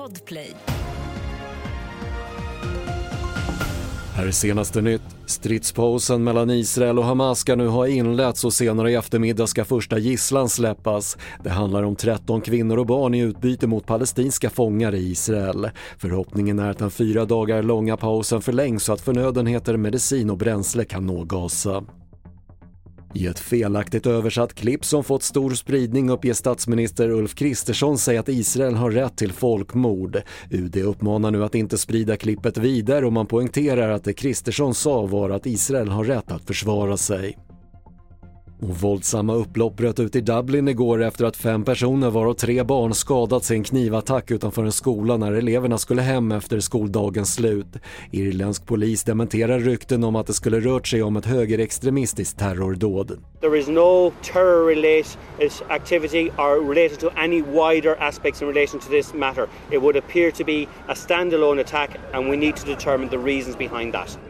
Podplay. Här är senaste nytt. Stridspausen mellan Israel och Hamas ska nu ha inletts och senare i eftermiddag ska första gisslan släppas. Det handlar om 13 kvinnor och barn i utbyte mot palestinska fångar i Israel. Förhoppningen är att den fyra dagar långa pausen förlängs så att förnödenheter, medicin och bränsle kan nå Gaza. I ett felaktigt översatt klipp som fått stor spridning uppger statsminister Ulf Kristersson sig att Israel har rätt till folkmord. UD uppmanar nu att inte sprida klippet vidare och man poängterar att det Kristersson sa var att Israel har rätt att försvara sig. Och våldsamma upplopp bröt ut i Dublin igår efter att fem personer varav tre barn skadats i en knivattack utanför en skola när eleverna skulle hem efter skoldagens slut. Irländsk polis dementerar rykten om att det skulle rört sig om ett högerextremistiskt terrordåd. There is no terror related activity or related to any wider aspects in relation to this matter. It would appear to be a standalone attack and we need to determine the reasons behind that.